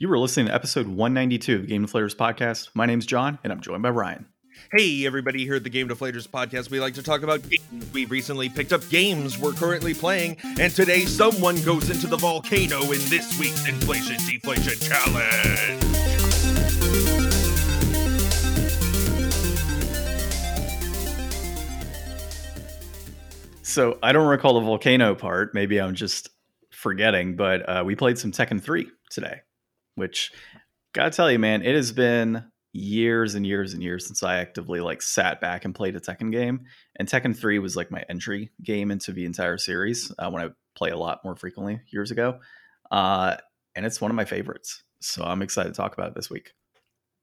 You were listening to episode 192 of the Game Deflators podcast. My name's John, and I'm joined by Ryan. Hey, everybody, here at the Game Deflators podcast, we like to talk about games. We've recently picked up games we're currently playing, and today someone goes into the volcano in this week's Inflation Deflation Challenge. So I don't recall the volcano part. Maybe I'm just forgetting, but uh, we played some Tekken 3 today, which, gotta tell you, man, it has been years and years and years since I actively like sat back and played a Tekken game. And Tekken 3 was like my entry game into the entire series uh, when I play a lot more frequently years ago. Uh, and it's one of my favorites. So I'm excited to talk about it this week.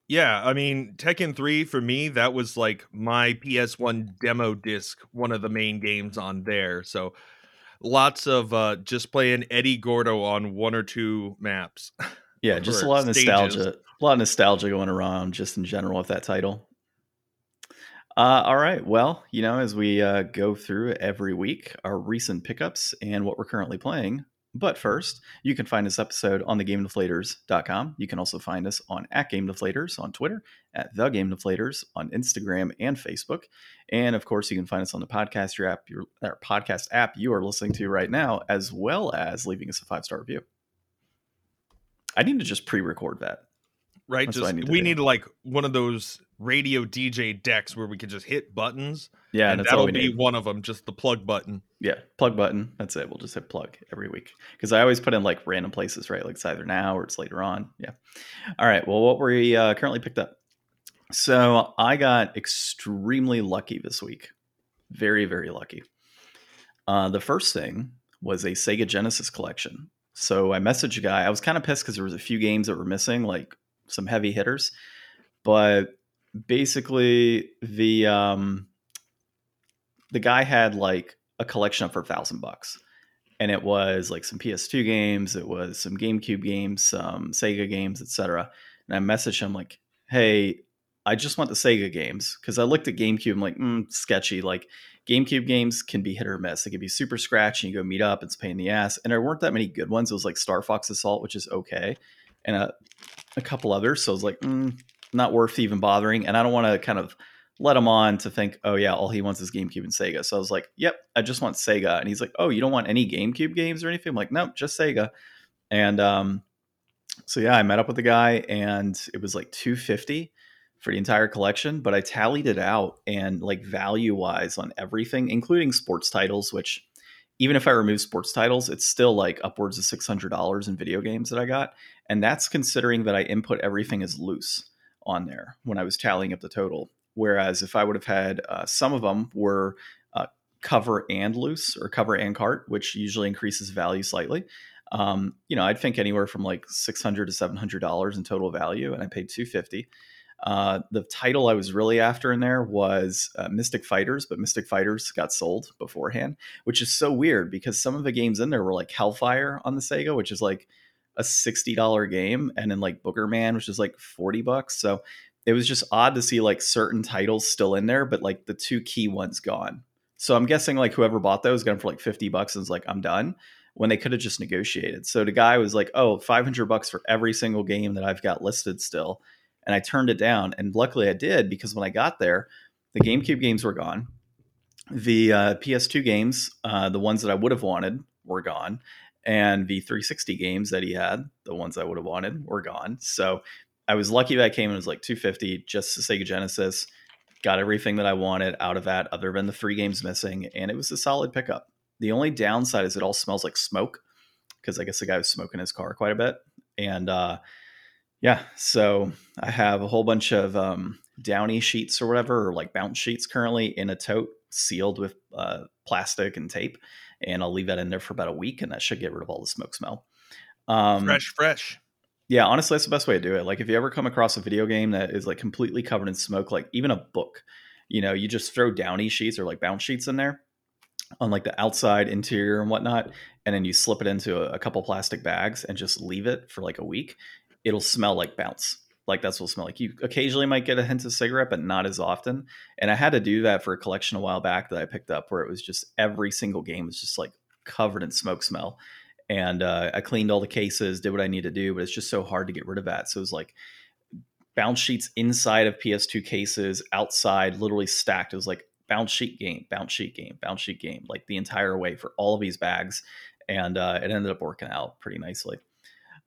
Yeah, I mean, Tekken 3 for me, that was like my PS1 demo disc, one of the main games on there. So lots of uh just playing Eddie Gordo on one or two maps. Yeah, just a lot of stages. nostalgia. A lot of nostalgia going around just in general with that title. Uh, all right. Well, you know, as we uh, go through every week, our recent pickups and what we're currently playing. But first, you can find this episode on thegamedeflators.com. You can also find us on at Game Deflators on Twitter, at The Game Deflators on Instagram and Facebook. And of course, you can find us on the podcast your app, your our podcast app you are listening to right now, as well as leaving us a five star review. I need to just pre-record that. Right? That's Just need we do. need like one of those radio DJ decks where we can just hit buttons. Yeah, and that'll be need. one of them, just the plug button. Yeah, plug button. That's it. We'll just hit plug every week because I always put in like random places, right? Like it's either now or it's later on. Yeah. All right. Well, what we uh, currently picked up. So I got extremely lucky this week. Very, very lucky. Uh, the first thing was a Sega Genesis collection. So I messaged a guy. I was kind of pissed because there was a few games that were missing, like some heavy hitters. But basically, the um, the guy had like a collection for a thousand bucks and it was like some ps2 games it was some gamecube games some sega games etc and i messaged him like hey i just want the sega games because i looked at gamecube i'm like mm, sketchy like gamecube games can be hit or miss they can be super scratchy you go meet up it's pain in the ass and there weren't that many good ones it was like star fox assault which is okay and a, a couple others so i was like mm, not worth even bothering and i don't want to kind of let him on to think, oh yeah, all he wants is GameCube and Sega. So I was like, yep, I just want Sega. And he's like, oh, you don't want any GameCube games or anything? I'm like, nope, just Sega. And um, so yeah, I met up with the guy, and it was like 250 for the entire collection. But I tallied it out, and like value wise on everything, including sports titles, which even if I remove sports titles, it's still like upwards of six hundred dollars in video games that I got, and that's considering that I input everything as loose on there when I was tallying up the total. Whereas if I would have had uh, some of them were uh, cover and loose or cover and cart, which usually increases value slightly. Um, you know, I'd think anywhere from like six hundred to seven hundred dollars in total value, and I paid two fifty. Uh, the title I was really after in there was uh, Mystic Fighters, but Mystic Fighters got sold beforehand, which is so weird because some of the games in there were like Hellfire on the Sega, which is like a sixty dollar game, and then like Booger Man, which is like forty bucks. So it was just odd to see like certain titles still in there, but like the two key ones gone. So I'm guessing like whoever bought those got them for like 50 bucks and was like, I'm done when they could have just negotiated. So the guy was like, oh, 500 bucks for every single game that I've got listed still. And I turned it down. And luckily I did because when I got there, the GameCube games were gone. The uh, PS2 games, uh, the ones that I would have wanted, were gone. And the 360 games that he had, the ones I would have wanted, were gone. So I was lucky that I came in it was like 250 just to Sega Genesis. Got everything that I wanted out of that, other than the three games missing, and it was a solid pickup. The only downside is it all smells like smoke because I guess the guy was smoking his car quite a bit, and uh, yeah, so I have a whole bunch of um, downy sheets or whatever, or like bounce sheets currently in a tote sealed with uh, plastic and tape, and I'll leave that in there for about a week, and that should get rid of all the smoke smell. Um, fresh, fresh. yeah, honestly, that's the best way to do it. Like, if you ever come across a video game that is like completely covered in smoke, like even a book, you know, you just throw downy sheets or like bounce sheets in there on like the outside, interior, and whatnot, and then you slip it into a, a couple plastic bags and just leave it for like a week. It'll smell like bounce. Like that's what smell like. You occasionally might get a hint of cigarette, but not as often. And I had to do that for a collection a while back that I picked up where it was just every single game was just like covered in smoke smell and uh, I cleaned all the cases, did what I need to do, but it's just so hard to get rid of that. So it was like bounce sheets inside of PS2 cases, outside, literally stacked. It was like bounce sheet game, bounce sheet game, bounce sheet game, like the entire way for all of these bags, and uh, it ended up working out pretty nicely.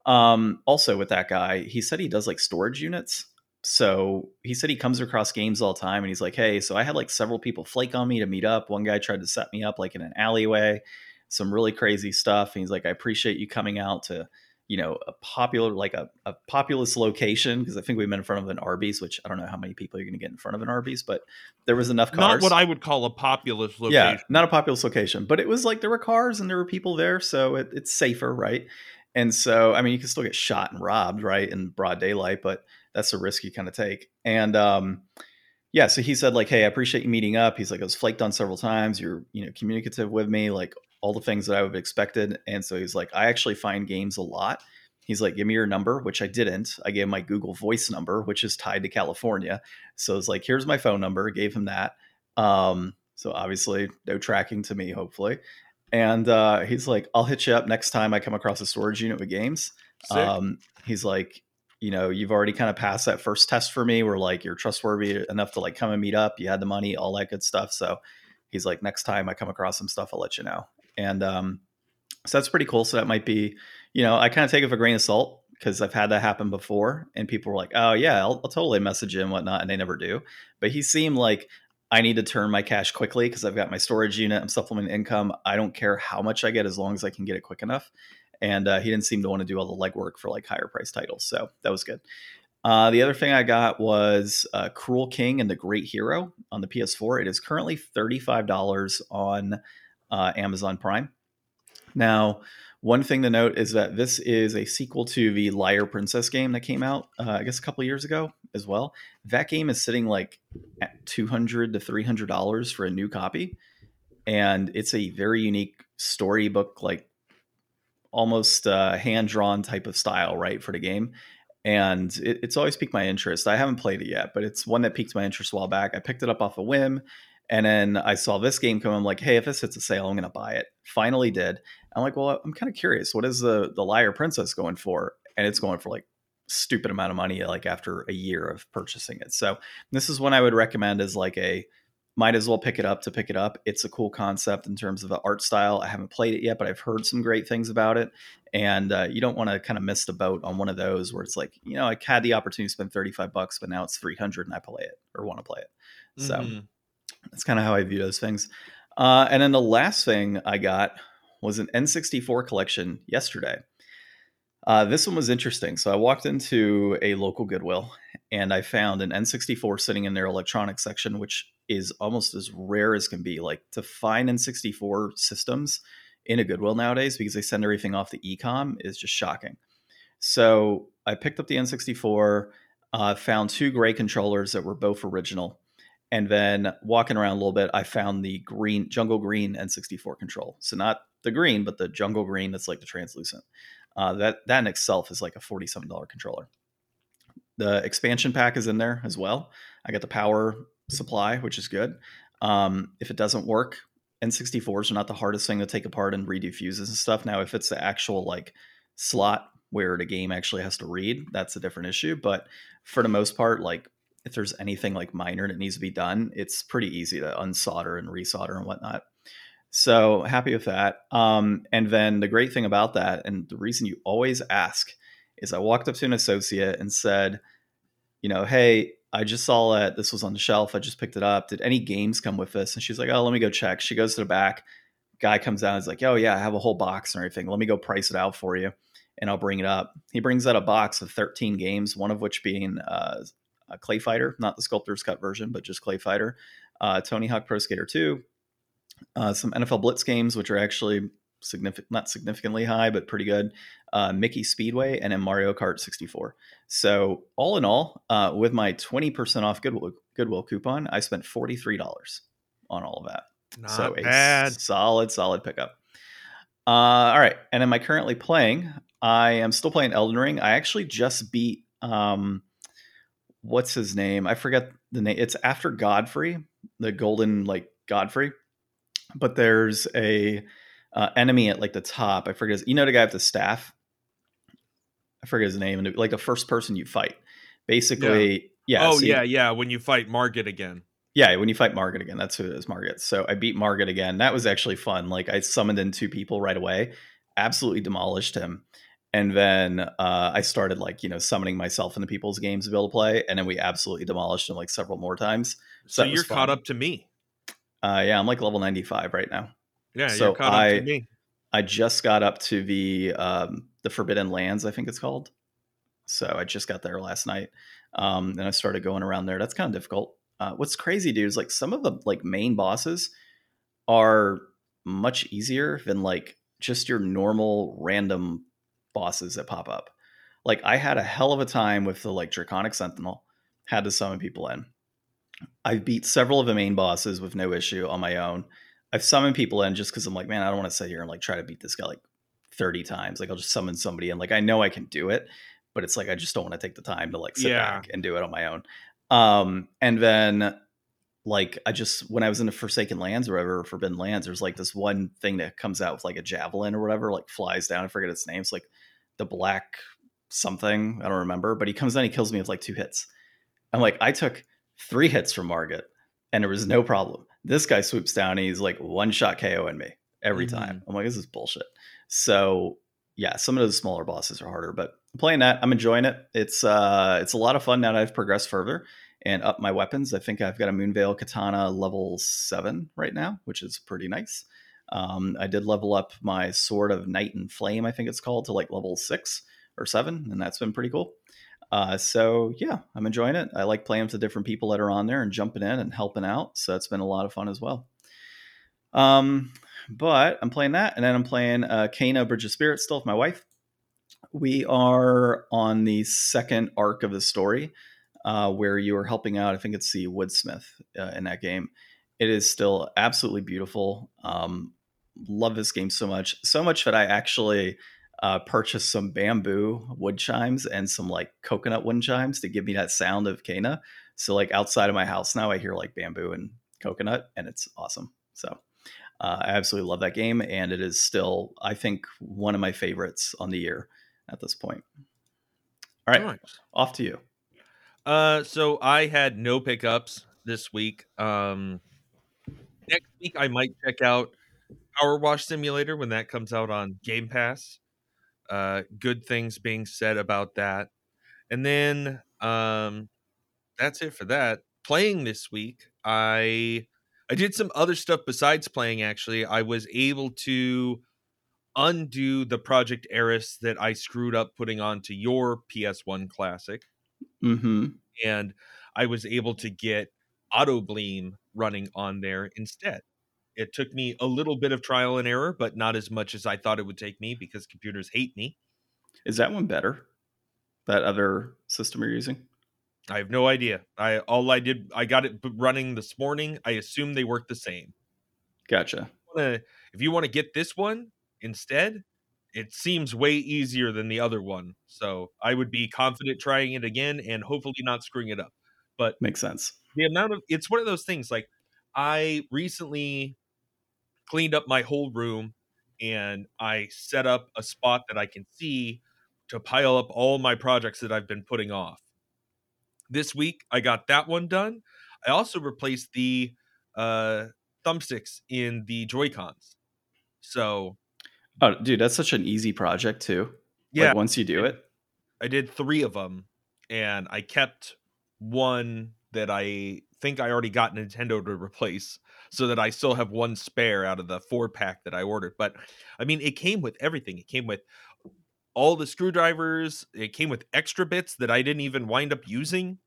Um, also, with that guy, he said he does like storage units. So he said he comes across games all the time, and he's like, "Hey, so I had like several people flake on me to meet up. One guy tried to set me up like in an alleyway, some really crazy stuff. And he's like, I appreciate you coming out to." you know a popular like a, a populous location because i think we met in front of an arby's which i don't know how many people you're going to get in front of an arby's but there was enough cars not what i would call a populous location yeah not a populous location but it was like there were cars and there were people there so it, it's safer right and so i mean you can still get shot and robbed right in broad daylight but that's a risk you kind of take and um yeah so he said like hey i appreciate you meeting up he's like i was flaked on several times you're you know communicative with me like all the things that I would have expected. And so he's like, I actually find games a lot. He's like, give me your number, which I didn't. I gave my Google Voice number, which is tied to California. So it's like, here's my phone number. Gave him that. Um, so obviously, no tracking to me, hopefully. And uh, he's like, I'll hit you up next time I come across a storage unit with games. Um, he's like, you know, you've already kind of passed that first test for me. Where like you're trustworthy enough to like come and meet up. You had the money, all that good stuff. So he's like, next time I come across some stuff, I'll let you know and um, so that's pretty cool. So that might be, you know, I kind of take it with a grain of salt because I've had that happen before, and people were like, "Oh yeah, I'll, I'll totally message him and whatnot," and they never do. But he seemed like I need to turn my cash quickly because I've got my storage unit. I'm supplementing income. I don't care how much I get as long as I can get it quick enough. And uh, he didn't seem to want to do all the legwork for like higher price titles, so that was good. Uh, the other thing I got was uh, Cruel King and the Great Hero on the PS4. It is currently $35 on uh, Amazon Prime. Now, one thing to note is that this is a sequel to the Liar Princess game that came out, uh, I guess, a couple years ago as well. That game is sitting like at two hundred to three hundred dollars for a new copy, and it's a very unique storybook, like almost uh, hand drawn type of style, right, for the game. And it, it's always piqued my interest. I haven't played it yet, but it's one that piqued my interest a while back. I picked it up off a whim and then I saw this game come. I'm like, hey, if this hits a sale, I'm going to buy it. Finally did. I'm like, well, I'm kind of curious. What is the the Liar Princess going for? And it's going for like stupid amount of money, like after a year of purchasing it. So this is one I would recommend as like a might as well pick it up to pick it up. It's a cool concept in terms of the art style. I haven't played it yet, but I've heard some great things about it. And uh, you don't want to kind of miss the boat on one of those where it's like, you know, I had the opportunity to spend 35 bucks, but now it's 300 and I play it or want to play it. So. Mm-hmm that's kind of how I view those things. Uh, and then the last thing I got was an N64 collection yesterday. Uh, this one was interesting. So I walked into a local Goodwill and I found an N64 sitting in their electronics section, which is almost as rare as can be. Like to find N64 systems in a Goodwill nowadays because they send everything off the ecom is just shocking. So I picked up the N64, uh, found two gray controllers that were both original and then walking around a little bit, I found the green jungle green N64 control. So not the green, but the jungle green that's like the translucent. Uh, that that in itself is like a forty-seven dollar controller. The expansion pack is in there as well. I got the power supply, which is good. Um, if it doesn't work, N64s are not the hardest thing to take apart and redo fuses and stuff. Now, if it's the actual like slot where the game actually has to read, that's a different issue. But for the most part, like if there's anything like minor that needs to be done, it's pretty easy to unsolder and resolder and whatnot. So happy with that. Um, and then the great thing about that, and the reason you always ask, is I walked up to an associate and said, you know, hey, I just saw it. This was on the shelf. I just picked it up. Did any games come with this? And she's like, oh, let me go check. She goes to the back. Guy comes down. He's like, oh yeah, I have a whole box and everything. Let me go price it out for you, and I'll bring it up. He brings out a box of 13 games, one of which being uh, Clay Fighter, not the Sculptor's Cut version, but just Clay Fighter, uh, Tony Hawk Pro Skater 2, uh, some NFL Blitz games, which are actually significant, not significantly high, but pretty good. Uh, Mickey Speedway and then Mario Kart 64. So all in all, uh, with my 20% off Goodwill, Goodwill coupon, I spent $43 on all of that. Not so bad. solid, solid pickup. Uh, all right, and am I currently playing? I am still playing Elden Ring. I actually just beat um, what's his name? I forget the name. It's after Godfrey, the golden like Godfrey. But there's a uh, enemy at like the top. I forget. His, you know the guy with the staff. I forget his name. And like the first person you fight, basically. Yeah. oh so you- yeah, yeah. When you fight Margit again. Yeah, when you fight Margit again, that's who it is, Margit. So I beat Margit again. That was actually fun. Like I summoned in two people right away, absolutely demolished him. And then uh, I started like, you know, summoning myself into people's games to be able to play. And then we absolutely demolished them like several more times. So was you're caught up to me. Uh, yeah, I'm like level 95 right now. Yeah, So you're caught I- to me. I just got up to the um, the Forbidden Lands, I think it's called. So I just got there last night, um, and I started going around there. That's kind of difficult. Uh, what's crazy, dude, is like some of the like main bosses are much easier than like just your normal random bosses that pop up. Like I had a hell of a time with the like Draconic Sentinel. Had to summon people in. I've beat several of the main bosses with no issue on my own. I've summoned people in just because I'm like, man, I don't want to sit here and like try to beat this guy like 30 times. Like I'll just summon somebody and Like I know I can do it, but it's like I just don't want to take the time to like sit Yeah. back and do it on my own. Um, and then like I just when I was in the Forsaken Lands or whatever, Forbidden Lands, there's like this one thing that comes out with like a javelin or whatever, like flies down. I forget its name. It's like the black something. I don't remember, but he comes down, he kills me with like two hits. I'm like, I took three hits from Margit and there was no problem. This guy swoops down and he's like one shot KO in me every time. I'm like, this is bullshit. So yeah, some of those smaller bosses are harder, but playing that, I'm enjoying it. It's uh it's a lot of fun now that I've progressed further and up my weapons. I think I've got a Moonveil Katana level seven right now, which is pretty nice. Um, I did level up my Sword of Night and Flame, I think it's called, to like level six or seven, and that's been pretty cool. Uh, so yeah, I'm enjoying it. I like playing with the different people that are on there and jumping in and helping out. So it's been a lot of fun as well. Um, but I'm playing that, and then I'm playing uh, Kena Bridge of Spirits still with my wife. We are on the second arc of the story, uh, where you are helping out. I think it's the Woodsmith uh, in that game. It is still absolutely beautiful. Um, love this game so much, so much that I actually uh, purchased some bamboo wood chimes and some like coconut wood chimes to give me that sound of Kena. So like outside of my house now, I hear like bamboo and coconut, and it's awesome. So uh, I absolutely love that game, and it is still, I think, one of my favorites on the year at this point. All right, Nice. off to you. Uh, so I had no pickups this week. Um, next week I might check out Power Wash Simulator when that comes out on Game Pass. Uh, good things being said about that, and then um, that's it for that. Playing this week, I I did some other stuff besides playing. Actually, I was able to undo the Project Eris that I screwed up putting onto your PS1 Classic Mm-hmm. and I was able to get Auto Bleem running on there instead. It took me a little bit of trial and error, but not as much as I thought it would take me because computers hate me. Is that one better? That other system you're using? I have no idea. I all I did I got it running this morning. I assume they work the same. Gotcha. If you want to get this one instead, it seems way easier than the other one. So I would be confident trying it again and hopefully not screwing it up. But Makes sense. the amount of it's one of those things like i recently cleaned up my whole room and i set up a spot that i can see to pile up all my projects that i've been putting off. This week i got that one done. I also replaced the uh thumbsticks in the joy cons so Oh, dude, that's such an easy project too. yeah. Like once you do it, I did three of them, and I kept one that I think I already got Nintendo to replace, so that I still have one spare out of the four pack that I ordered. But I mean, it came with everything. It came with all the screwdrivers. It came with extra bits that I didn't even wind up using.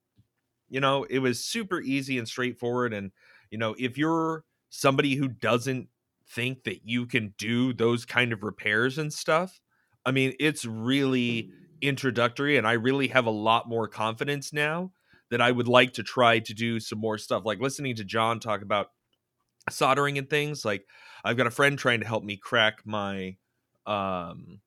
You know, it was super easy and straightforward. And you know, if you're somebody who doesn't think that you can do those kind of repairs and stuff, I mean, it's really introductory and I really have a lot more confidence now that I would like to try to do some more stuff. Like listening to John talk about soldering and things. Like I've got a friend trying to help me crack my um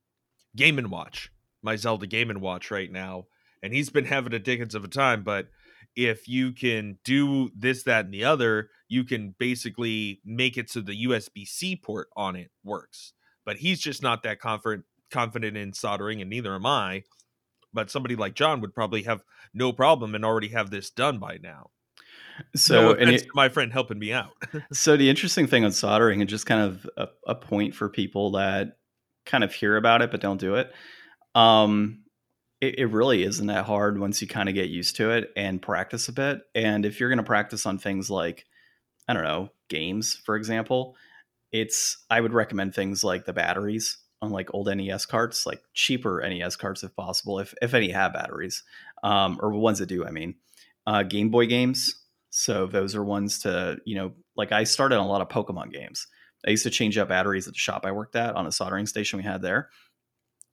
Game and Watch, my Zelda Game and Watch right now, and he's been having a dickens of a time, but if you can do this, that, and the other, you can basically make it so the USB C port on it works. But he's just not that confident confident in soldering, and neither am I. But somebody like John would probably have no problem and already have this done by now. So, no and it- to my friend helping me out. so the interesting thing on soldering, and just kind of a, a point for people that kind of hear about it but don't do it. Um, it, it really isn't that hard once you kind of get used to it and practice a bit. And if you're going to practice on things like, I don't know, games, for example, it's I would recommend things like the batteries on like old NES carts, like cheaper NES carts if possible, if if any have batteries, um, or ones that do. I mean, uh, Game Boy games. So those are ones to you know, like I started on a lot of Pokemon games. I used to change out batteries at the shop I worked at on a soldering station we had there,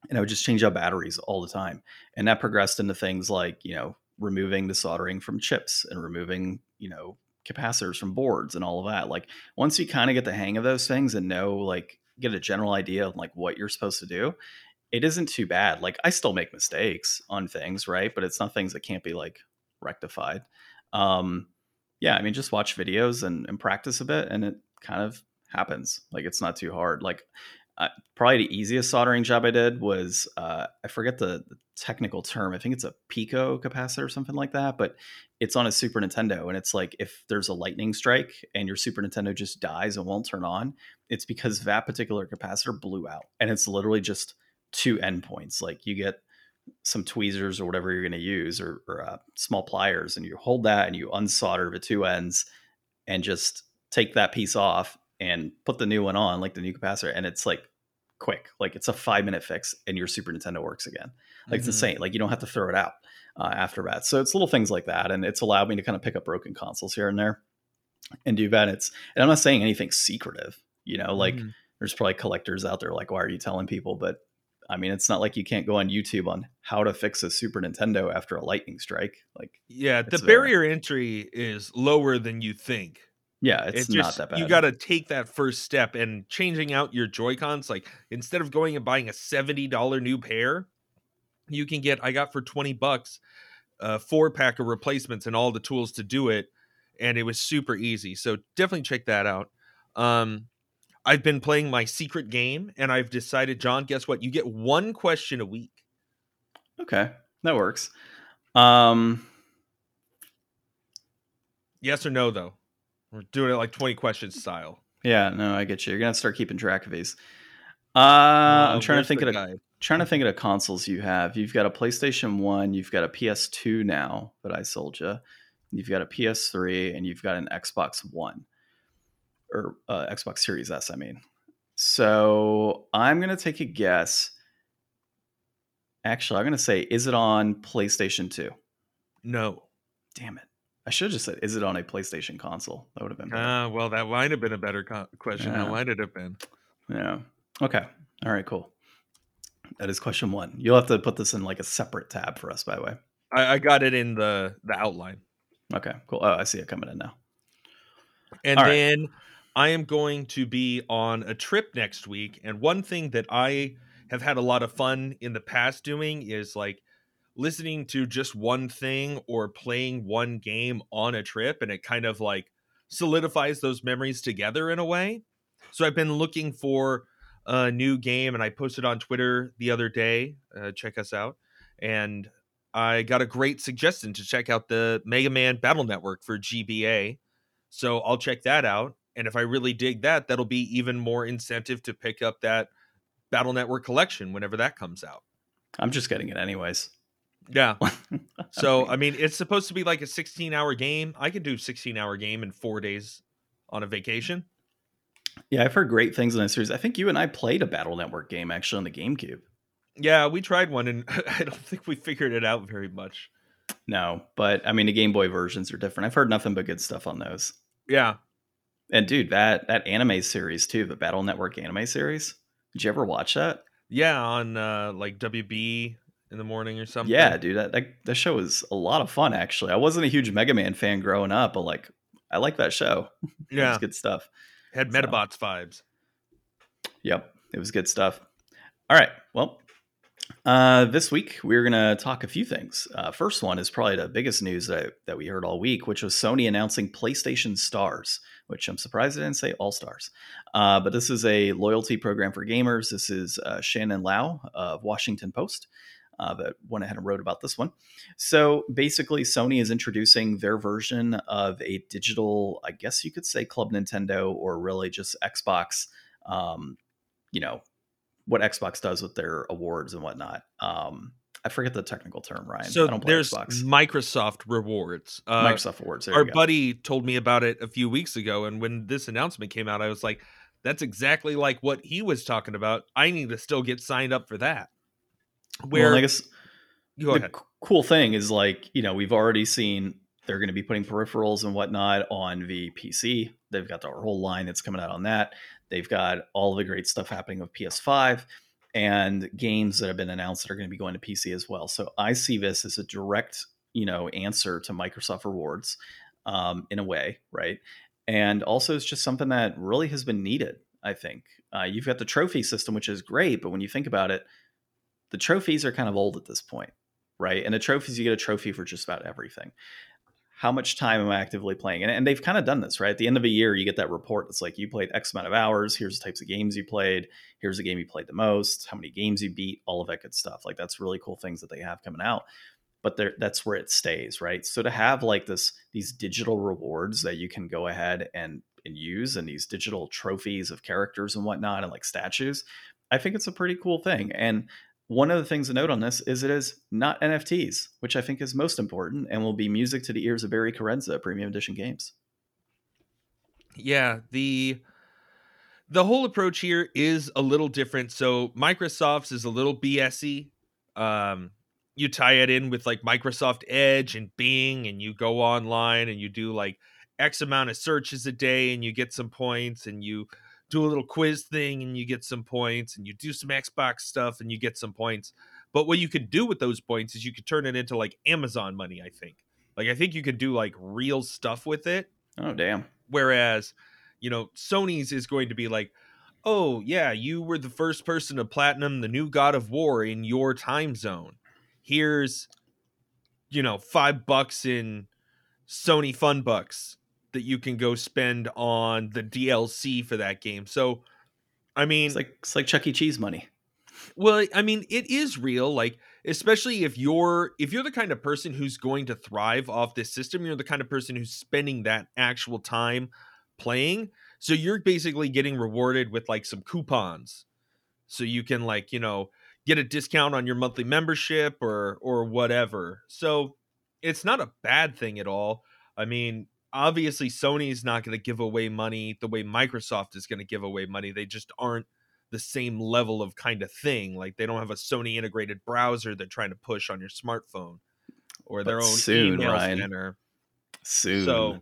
and I would just change out batteries all the time. And that progressed into things like you know removing the soldering from chips and removing you know capacitors from boards and all of that. Like once you kind of get the hang of those things and know like get a general idea of like what you're supposed to do, it isn't too bad. Like I still make mistakes on things, right? But it's not things that can't be like rectified. Um yeah, I mean just watch videos and, and practice a bit and it kind of happens. Like it's not too hard. Like uh, probably the easiest soldering job I did was uh, I forget the, the technical term. I think it's a pico capacitor or something like that, but it's on a Super Nintendo. And it's like if there's a lightning strike and your Super Nintendo just dies and won't turn on, it's because that particular capacitor blew out. And it's literally just two endpoints. Like you get some tweezers or whatever you're going to use or, or uh, small pliers and you hold that and you unsolder the two ends and just take that piece off and put the new one on, like the new capacitor, and it's like quick, like it's a five minute fix, and your Super Nintendo works again. Like it's Mhm. insane. Like you don't have to throw it out uh, after that. So it's little things like that, and it's allowed me to kind of pick up broken consoles here and there and do that. It's and I'm not saying anything secretive, you know, like Mhm. there's probably collectors out there like, why are you telling people? But I mean, it's not like you can't go on YouTube on how to fix a Super Nintendo after a lightning strike. Like, Yeah, the It's barrier entry is lower than you think. yeah, it's, not that bad. You got to take that first step and changing out your Joy Cons. Like instead of going and buying a seventy dollar new pair, you can get. I got for twenty bucks a four pack of replacements and all the tools to do it, and it was super easy. So definitely check that out. Um, I've been playing my secret game, and I've decided, John. Guess what? You get one question a week. okay, that works. Um, Yes or no, though. We're doing it like twenty questions style. yeah, no, I get you. You're gonna start keeping track of these. Uh, Uh, I'm trying to think of guide? trying to think of the consoles you have. You've got a PlayStation One, you've got a PS2 now that I sold you. You've got a PS3, and you've got an Xbox One or uh, Xbox Series S. I mean, so I'm gonna take a guess. Actually, I'm gonna say, is it on PlayStation Two? No. Damn it! I should have just said, is it on a PlayStation console? That would have been better. Ah, well, that might have been a better co- question. How Yeah. might it have been? Yeah. Okay. All right. Cool. That is question one. You'll have to put this in like a separate tab for us, by the way. I, I got it in the the outline, Okay. Cool. Oh, I see it coming in now. and All right. I am going to be on a trip next week. And one thing that I have had a lot of fun in the past doing is like listening to just one thing or playing one game on a trip, and it kind of like solidifies those memories together in a way. So I've been looking for a new game, and I posted on Twitter the other day. Uh, check us out, and I got a great suggestion to check out the Mega Man Battle Network for GBA. So I'll check that out, and if I really dig that, that'll be even more incentive to pick up that Battle Network collection whenever that comes out. I'm just getting it anyways. Yeah. So I mean, it's supposed to be like a 16 hour game. I could do 16 hour game in four days on a vacation. yeah, I've heard great things on this series. I think you and I played a Battle Network game actually on the GameCube. Yeah, we tried one, and I don't think we figured it out very much. No, but I mean the Game Boy versions are different. I've heard nothing but good stuff on those. Yeah, And dude, that that anime series too, the Battle Network anime series. Did you ever watch that? yeah, on uh, like WB in the morning or something. Yeah, dude, that, that that show was a lot of fun actually. I wasn't a huge Mega Man fan growing up, but like I like that show. It yeah, was good stuff. had So- Medabots vibes. Yep, it was good stuff. All right, well, Uh, this week we're gonna talk a few things. Uh, first one is probably the biggest news that that we heard all week, which was Sony announcing PlayStation Stars, which I'm surprised I didn't say All Stars. Uh, but this is a loyalty program for gamers. This is uh, Shannon Liao of Washington Post. Uh, that went ahead and wrote about this one. So basically, Sony is introducing their version of a digital, I guess you could say, Club Nintendo, or really just Xbox. Um, you know, what Xbox does with their awards and whatnot. Um, I forget the technical term, Ryan. So there's Xbox. Microsoft rewards. Uh, Microsoft rewards. our buddy told me about it a few weeks ago, and when this announcement came out, I was like, "That's exactly like what he was talking about. I need to still get signed up for that." Where well, I guess the c- cool thing is like you know we've already seen they're going to be putting peripherals and whatnot on the PC. They've got their whole line that's coming out on that. They've got all the great stuff happening with PS5 and games that have been announced that are going to be going to PC as well. So I see this as a direct, you know, answer to Microsoft Rewards um, in a way, right? And also, it's just something that really has been needed. I think uh, you've got the trophy system, which is great, but when you think about it, the trophies are kind of old at this point, right? And the trophies, you get a trophy for just about everything how much time am I actively playing? And, and they've kind of done this, right? At the end of a year, you get that report It's like, you played X amount of hours. Here's the types of games you played. Here's the game you played the most, how many games you beat, all of that good stuff. Like, that's really cool things that they have coming out. But there that's where it stays, right? So to have like this, these digital rewards that you can go ahead and, and use and these digital trophies of characters and whatnot and like statues, I think it's a pretty cool thing. And one of the things to note on this is it is not NFTs, which I think is most important and will be music to the ears of Barry Carenza Premium Edition Games. Yeah, the the whole approach here is a little different. So Microsoft's is a little BSy. Um, you tie it in with like Microsoft Edge and Bing, and you go online and you do like X amount of searches a day, and you get some points, and you do a little quiz thing and you get some points and you do some Xbox stuff and you get some points. But what you could do with those points is you could turn it into like Amazon money, I think. Like I think you could do like real stuff with it. Oh damn. Whereas, you know, Sony's is going to be like, "Oh, yeah, you were the first person to platinum the new God of War in your time zone. Here's you know, 5 bucks in Sony Fun Bucks that you can go spend on the DLC for that game. So, I mean, it's like it's like Chuck E. Cheese money. Well, I mean, it is real. Like, especially if you're if you're the kind of person who's going to thrive off this system, you're the kind of person who's spending that actual time playing. So you're basically getting rewarded with like some coupons, so you can like you know get a discount on your monthly membership or or whatever. So it's not a bad thing at all. I mean, obviously Sony's not going to give away money the way Microsoft is going to give away money. They just aren't the same level of kind of thing. Like they don't have a Sony integrated browser they're trying to push on your smartphone or their but own soon, email Ryan. center. Soon. So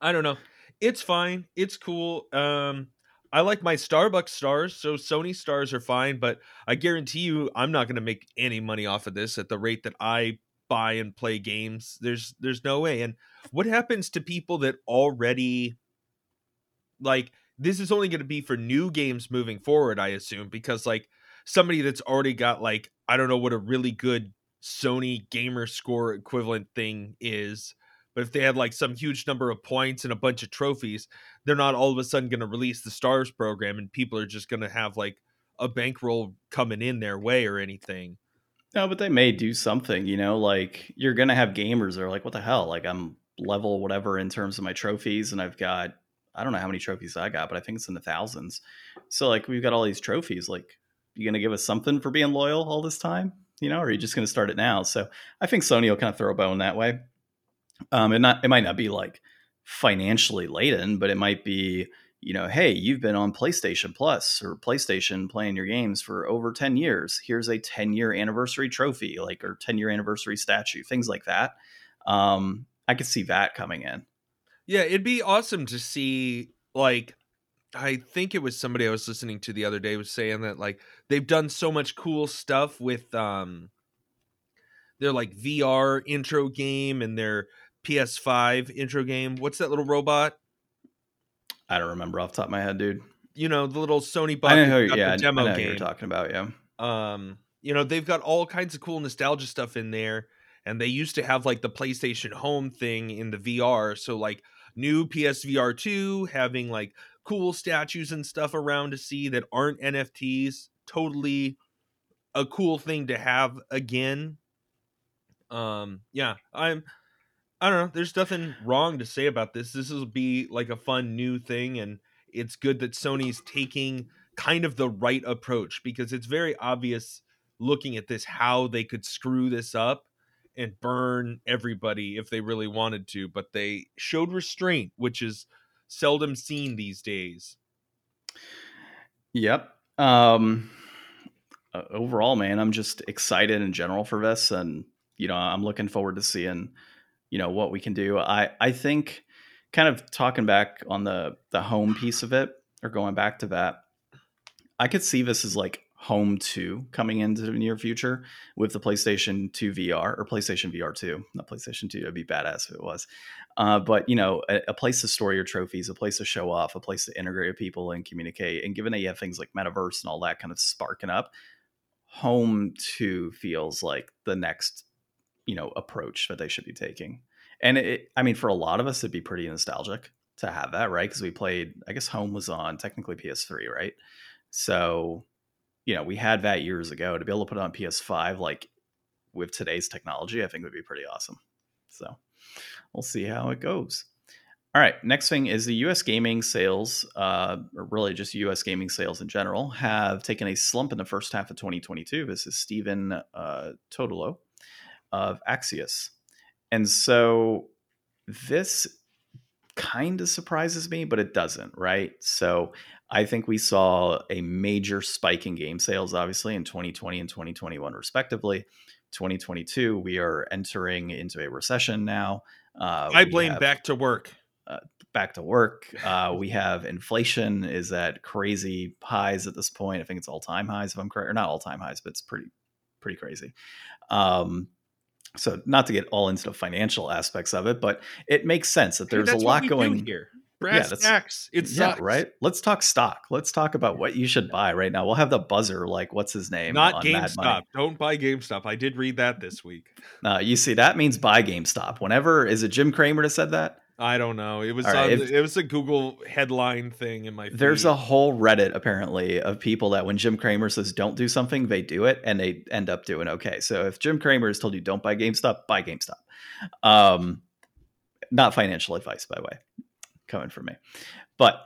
I don't know. It's fine. It's cool. Um I like my Starbucks stars, so Sony stars are fine, but I guarantee you I'm not going to make any money off of this at the rate that I buy and play games. There's there's no way. And what happens to people that already like this is only going to be for new games moving forward, I assume, because like somebody that's already got like I don't know what a really good Sony gamer score equivalent thing is. But if they had like some huge number of points and a bunch of trophies, they're not all of a sudden going to release the stars program and people are just going to have like a bankroll coming in their way or anything. No, but they may do something, you know, like you're going to have gamers that are like, what the hell? Like I'm level whatever in terms of my trophies and I've got, I don't know how many trophies I got, but I think it's in the thousands. So like we've got all these trophies. Like you going to give us something for being loyal all this time, you know, or are you just going to start it now? So I think Sony will kind of throw a bone that way. Um, it not, it might not be like financially laden, but it might be, you know, hey, you've been on PlayStation Plus or PlayStation playing your games for over 10 years. Here's a 10 year anniversary trophy, like, or 10 year anniversary statue, things like that. Um, I could see that coming in. Yeah, it'd be awesome to see, like, I think it was somebody I was listening to the other day was saying that, like, they've done so much cool stuff with, um, their like VR intro game and their PS5 intro game. What's that little robot? I don't remember off the top of my head, dude. You know the little Sony box. I know, yeah, demo I know game you're talking about. Yeah. Um, you know, they've got all kinds of cool nostalgia stuff in there. And they used to have like the PlayStation Home thing in the VR. So, like, new PSVR 2 having like cool statues and stuff around to see that aren't NFTs. Totally a cool thing to have again. Um, yeah, I'm I don't know. There's nothing wrong to say about this. This will be like a fun new thing, and it's good that Sony's taking kind of the right approach because it's very obvious looking at this how they could screw this up and burn everybody if they really wanted to, but they showed restraint, which is seldom seen these days. Yep. Um overall, man, I'm just excited in general for this and you know, I'm looking forward to seeing you know what we can do. I I think kind of talking back on the the home piece of it or going back to that, I could see this as like Home 2 coming into the near future with the PlayStation 2 VR or PlayStation VR 2. Not PlayStation 2, it'd be badass if it was. Uh, but, you know, a, a, place to store your trophies, a place to show off, a place to integrate with people and communicate. And given that you have things like Metaverse and all that kind of sparking up, Home 2 feels like the next, you know, approach that they should be taking. And it, I mean, for a lot of us, it'd be pretty nostalgic to have that, right? Because we played, I guess Home was on technically PS3, right? So, you know, we had that years ago to be able to put it on PS5, like with today's technology, I think would be pretty awesome. So we'll see how it goes. All right, next thing is the US gaming sales, uh, or really just US gaming sales in general, have taken a slump in the first half of 2022. This is Stephen uh, Totilo of Axios. And so this kind of surprises me, but it doesn't, right? So I think we saw a major spike in game sales, obviously, in 2020 and 2021, respectively. 2022, we are entering into a recession now. Uh, I blame have, back to work. Uh, back to work. Uh, we have inflation is at crazy highs at this point. I think it's all time highs, if I'm correct, or not all time highs, but it's pretty, pretty crazy. Um, so not to get all into the financial aspects of it, but it makes sense that there's a lot going here. Brass yeah, tacks. It's yeah, right. Let's talk stock. Let's talk about what you should buy right now. We'll have the buzzer, like what's his name? Not GameStop. Don't buy GameStop. I did read that this week. Uh, you see, that means buy GameStop. Whenever is it Jim Cramer that said that? I don't know. It was right, if, it was a Google headline thing in my. Feed. There's a whole Reddit apparently of people that when Jim Cramer says don't do something, they do it and they end up doing okay. So if Jim Cramer has told you don't buy GameStop, buy GameStop. Um, not financial advice, by the way, coming from me. But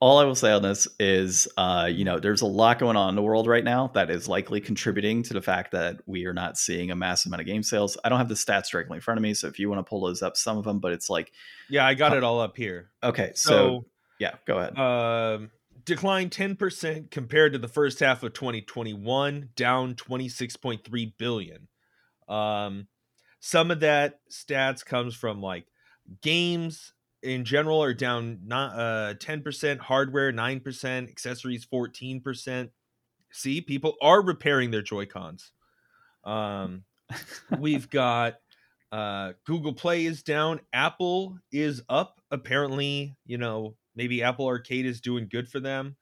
all I will say on this is, uh, you know, there's a lot going on in the world right now that is likely contributing to the fact that we are not seeing a massive amount of game sales. I don't have the stats directly in front of me, so if you want to pull those up, some of them, but it's like, yeah, I got uh, it all up here. Okay, so, so yeah, go ahead. Um, declined 10% compared to the first half of 2021, down 26.3 billion. Um, some of that stats comes from like games in general are down not uh 10% hardware 9% accessories 14% see people are repairing their joy cons um we've got uh google play is down apple is up apparently you know maybe apple arcade is doing good for them.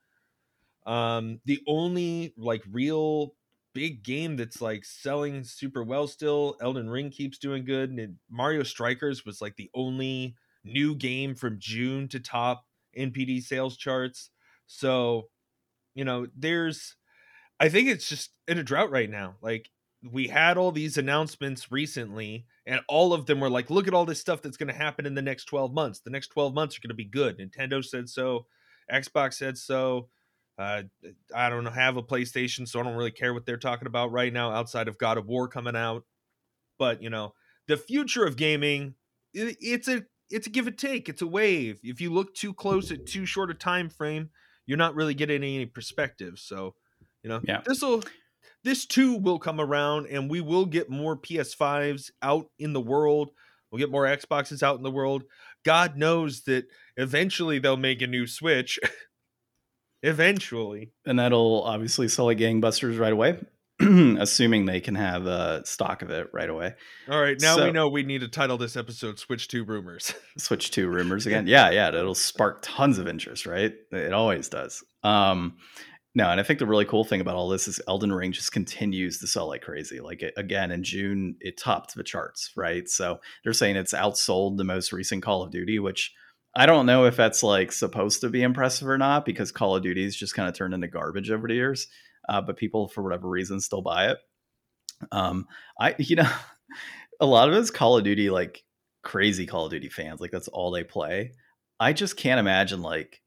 Um the only like real big game that's like selling super well still elden ring keeps doing good and mario strikers was like the only new game from June to top NPD sales charts. So, you know, there's I think it's just in a drought right now. Like we had all these announcements recently and all of them were like look at all this stuff that's going to happen in the next 12 months. The next 12 months are going to be good. Nintendo said so, Xbox said so. Uh, I don't have a PlayStation, so I don't really care what they're talking about right now outside of God of War coming out. But, you know, the future of gaming, it's a it's a give and take. It's a wave. If you look too close at too short a time frame, you're not really getting any perspective. So, you know, yeah. this will this too will come around and we will get more PS5s out in the world. We'll get more Xboxes out in the world. God knows that eventually they'll make a new Switch. eventually. And that'll obviously sell like gangbusters right away. assuming they can have a stock of it right away. All right, now so, we know we need to title this episode "Switch to Rumors." Switch to Rumors again. yeah, yeah, it'll spark tons of interest, right? It always does. Um, No, and I think the really cool thing about all this is Elden Ring just continues to sell like crazy. Like it, again in June, it topped the charts, right? So they're saying it's outsold the most recent Call of Duty, which I don't know if that's like supposed to be impressive or not because Call of Duty's just kind of turned into garbage over the years. Uh, but people, for whatever reason, still buy it. Um, I, you know, a lot of it's Call of Duty, like crazy Call of Duty fans. Like that's all they play. I just can't imagine like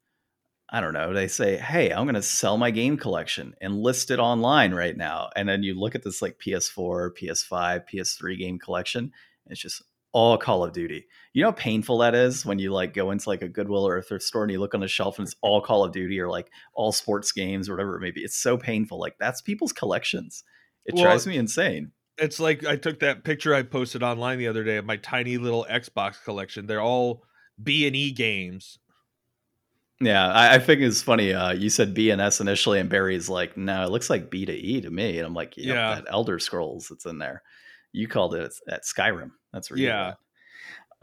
I don't know, they say, hey, I'm going to sell my game collection and list it online right now. And then you look at this like PS4, PS5, PS3 game collection, it's just all Call of Duty. You know how painful that is when you like go into like a Goodwill or a thrift store and you look on the shelf and it's all Call of Duty or like all sports games or whatever it may be. It's so painful. Like that's people's collections. It well, drives me insane. It's like I took that picture I posted online the other day of my tiny little Xbox collection. They're all B and E games yeah, I, I think it's funny. Uh, you said B and S initially, and Barry's like, "No, it looks like B to E to me." And I'm like, yep, "Yeah, that Elder Scrolls, it's in there." You called it at Skyrim. That's where yeah.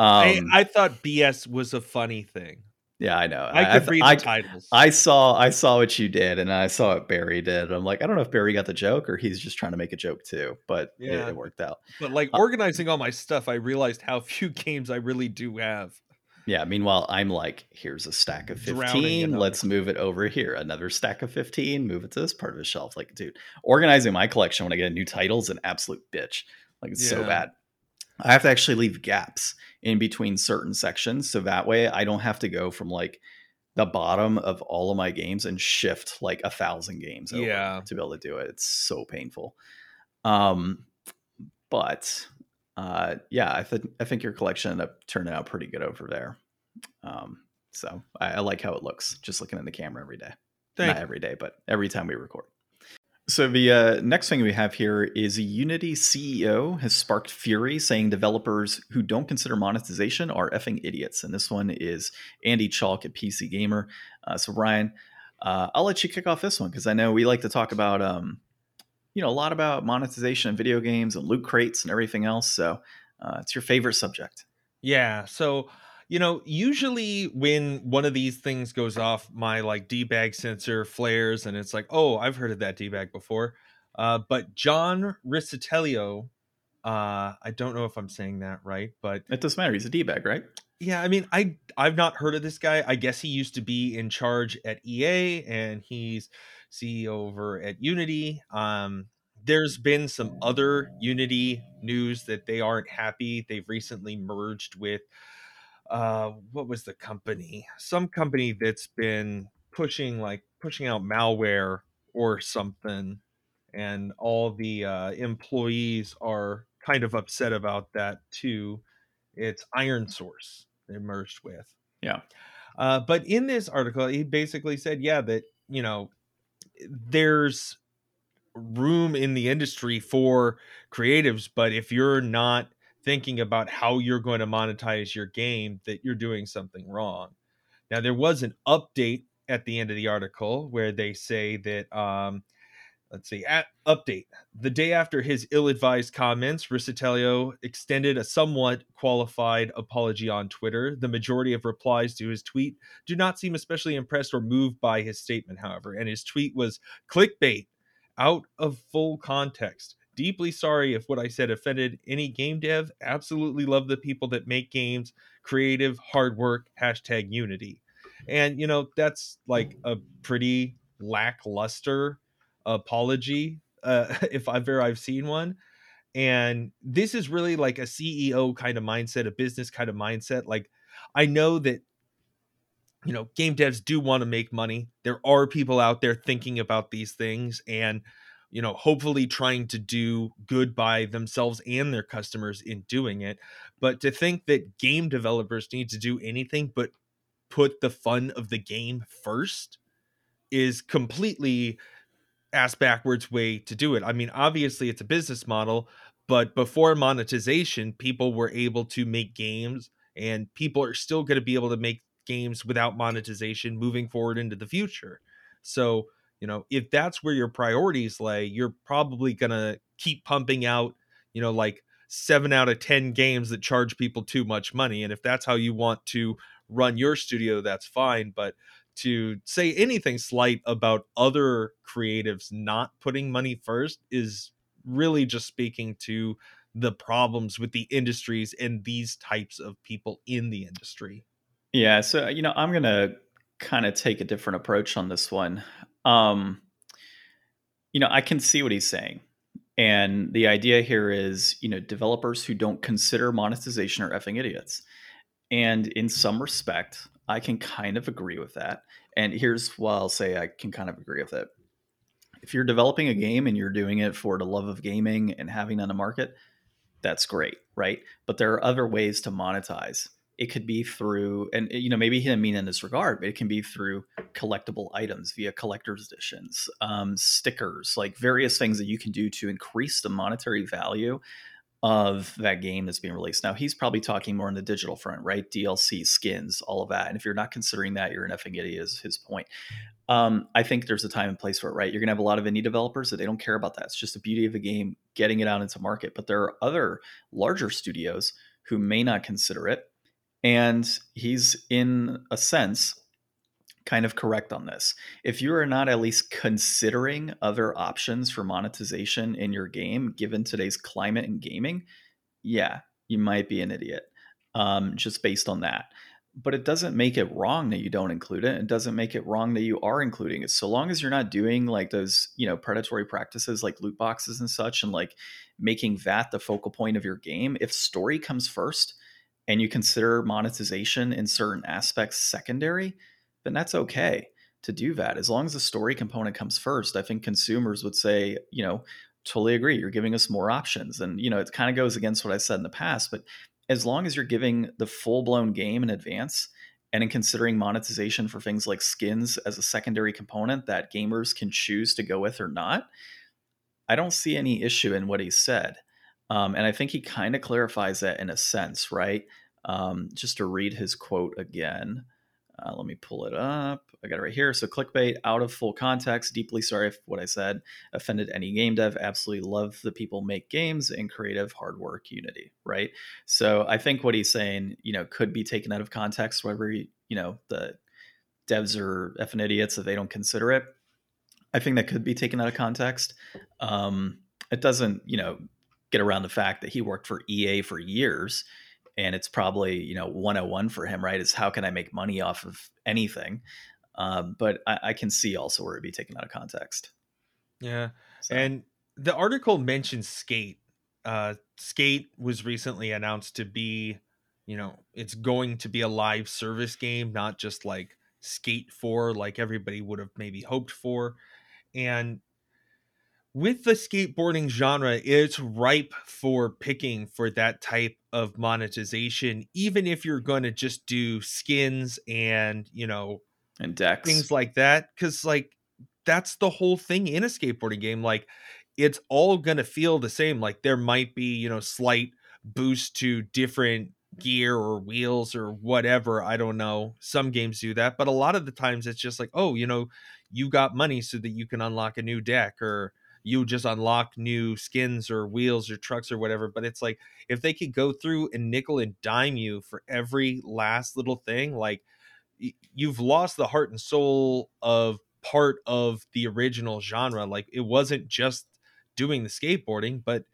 Um, I, I, thought BS was a funny thing. Yeah, I know. I, I could read the titles. I saw, I saw what you did, and I saw what Barry did. I'm like, I don't know if Barry got the joke or he's just trying to make a joke too, but yeah. it, it worked out. But like uh, organizing all my stuff, I realized how few games I really do have. Yeah. Meanwhile, I'm like, here's a stack of 15. Let's move it over here. Another stack of 15. Move it to this part of the shelf. Like, dude, organizing my collection when I get a new title is an absolute bitch. Like, it's yeah. so bad. I have to actually leave gaps in between certain sections. So that way I don't have to go from like the bottom of all of my games and shift like a thousand games yeah. to be able to do it. It's so painful. Um, but uh, yeah, I think I think your collection ended up turning out pretty good over there. Um, so I, I, like how it looks just looking in the camera every day. Thank Not you. every day, but every time we record. So the uh, next thing we have here is Unity CEO has sparked fury, saying developers who don't consider monetization are effing idiots. And this one is Andy Chalk at PC Gamer. Uh, so Ryan, uh, I'll let you kick off this one because I know we like to talk about um, you know a lot about monetization in video games and loot crates and everything else. So uh, it's your favorite subject. Yeah. So you know, usually when one of these things goes off, my like debug sensor flares, and it's like, oh, I've heard of that debug before. Uh, but John Riccitiello, uh, I don't know if I'm saying that right, but it doesn't matter. He's a debug, right? Yeah, I mean, I I've not heard of this guy. I guess he used to be in charge at EA, and he's CEO over at Unity. Um, there's been some other Unity news that they aren't happy. They've recently merged with uh, what was the company? Some company that's been pushing like pushing out malware or something, and all the uh, employees are kind of upset about that too. It's ironSource they merged with. Yeah. Uh, but in this article, he basically said, yeah, that you know there's room in the industry for creatives but if you're not thinking about how you're going to monetize your game that you're doing something wrong. Now there was an update at the end of the article where they say that um, let's see at update the day after his ill-advised comments Riccitiello extended a somewhat qualified apology on twitter. The majority of replies to his tweet do not seem especially impressed or moved by his statement however and his tweet was clickbait out of full context deeply sorry if what i said offended any game dev absolutely love the people that make games creative hard work hashtag unity and you know that's like a pretty lackluster apology uh, if ever I've seen one. And this is really like a CEO kind of mindset, a business kind of mindset. Like I know that you know game devs do want to make money. There are people out there thinking about these things and you know hopefully trying to do good by themselves and their customers in doing it. But to think that game developers need to do anything but put the fun of the game first is completely ass backwards way to do it. I mean, obviously it's a business model, but before monetization, people were able to make games and people are still going to be able to make games without monetization moving forward into the future. So, you know, if that's where your priorities lay, you're probably going to keep pumping out, you know, like 7 out of 10 games that charge people too much money and if that's how you want to run your studio, that's fine, but to say anything slight about other creatives not putting money first is really just speaking to the problems with the industries and these types of people in the industry. Yeah, so you know, I'm going to kind of take a different approach on this one. Um you know, I can see what he's saying. And the idea here is, you know, developers who don't consider monetization are effing idiots. And in some respect, I can kind of agree with that. And here's why I'll say I can kind of agree with it. If you're developing a game and you're doing it for the love of gaming and having on the market, that's great, right? But there are other ways to monetize. It could be through, and you know, maybe he didn't mean in this regard, but it can be through collectible items via collector's editions, um, stickers, like various things that you can do to increase the monetary value of that game that's being released. Now he's probably talking more on the digital front, right? DLC, skins, all of that. And if you're not considering that, you're an effing idiot. Is his point. Um, I think there's a time and place for it, right? You're gonna have a lot of indie developers that they don't care about that. It's just the beauty of the game, getting it out into market. But there are other larger studios who may not consider it, and he's in a sense kind of correct on this. If you are not at least considering other options for monetization in your game, given today's climate in gaming, yeah, you might be an idiot um, just based on that. But it doesn't make it wrong that you don't include it. It doesn't make it wrong that you are including it. So long as you're not doing like those, you know, predatory practices like loot boxes and such, and like making that the focal point of your game. If story comes first and you consider monetization in certain aspects secondary, then that's okay to do that. As long as the story component comes first, I think consumers would say, you know, totally agree. You're giving us more options. And, you know, it kind of goes against what I said in the past, but as long as you're giving the full blown game in advance and in considering monetization for things like skins as a secondary component that gamers can choose to go with or not, I don't see any issue in what he said. Um, and I think he kind of clarifies that in a sense, right? Um, just to read his quote again. Uh, let me pull it up. I got it right here. So, clickbait out of full context. Deeply sorry if what I said offended any game dev. Absolutely love the people make games in creative hard work unity, right? So, I think what he's saying, you know, could be taken out of context, whether, you know, the devs are effing idiots if they don't consider it. I think that could be taken out of context. Um, it doesn't, you know, get around the fact that he worked for EA for years and it's probably you know 101 for him right is how can i make money off of anything um, but I, I, can see also where it'd be taken out of context yeah so. and the article mentions skate uh, skate was recently announced to be you know it's going to be a live service game not just like skate 4 like everybody would have maybe hoped for and with the skateboarding genre, it's ripe for picking for that type of monetization, even if you're mm-hmm. going to just do skins and, you know, and decks, things like that. Cause, like, that's the whole thing in a skateboarding game. Like, it's all going to feel the same. Like, there might be, you know, slight boost to different gear or wheels or whatever. I don't know. Some games do that, but a lot of the times it's just like, oh, you know, you got money so that you can unlock a new deck or you just unlock new skins or wheels or trucks or whatever. But it's like if they could go through and nickel and dime you for every last little thing, like you've lost the heart and soul of part of the original genre. Like it wasn't just doing the skateboarding, but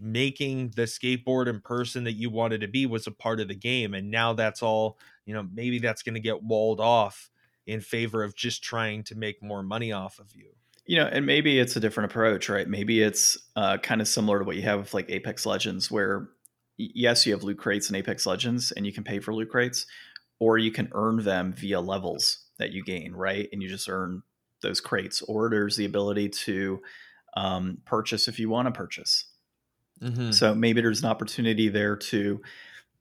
making the skateboard in person that you wanted to be was a part of the game. And now that's all, you know, maybe that's going to get walled off in favor of just trying to make more money off of you you know and maybe it's a different approach right? Maybe it's uh, kind of similar to what you have with like apex legends where yes you have loot crates in apex legends and you can pay for loot crates or you can earn them via levels that you gain right? And you just earn those crates or there's the ability to um, purchase if you want to purchase. Mm-hmm. so maybe there's an opportunity there to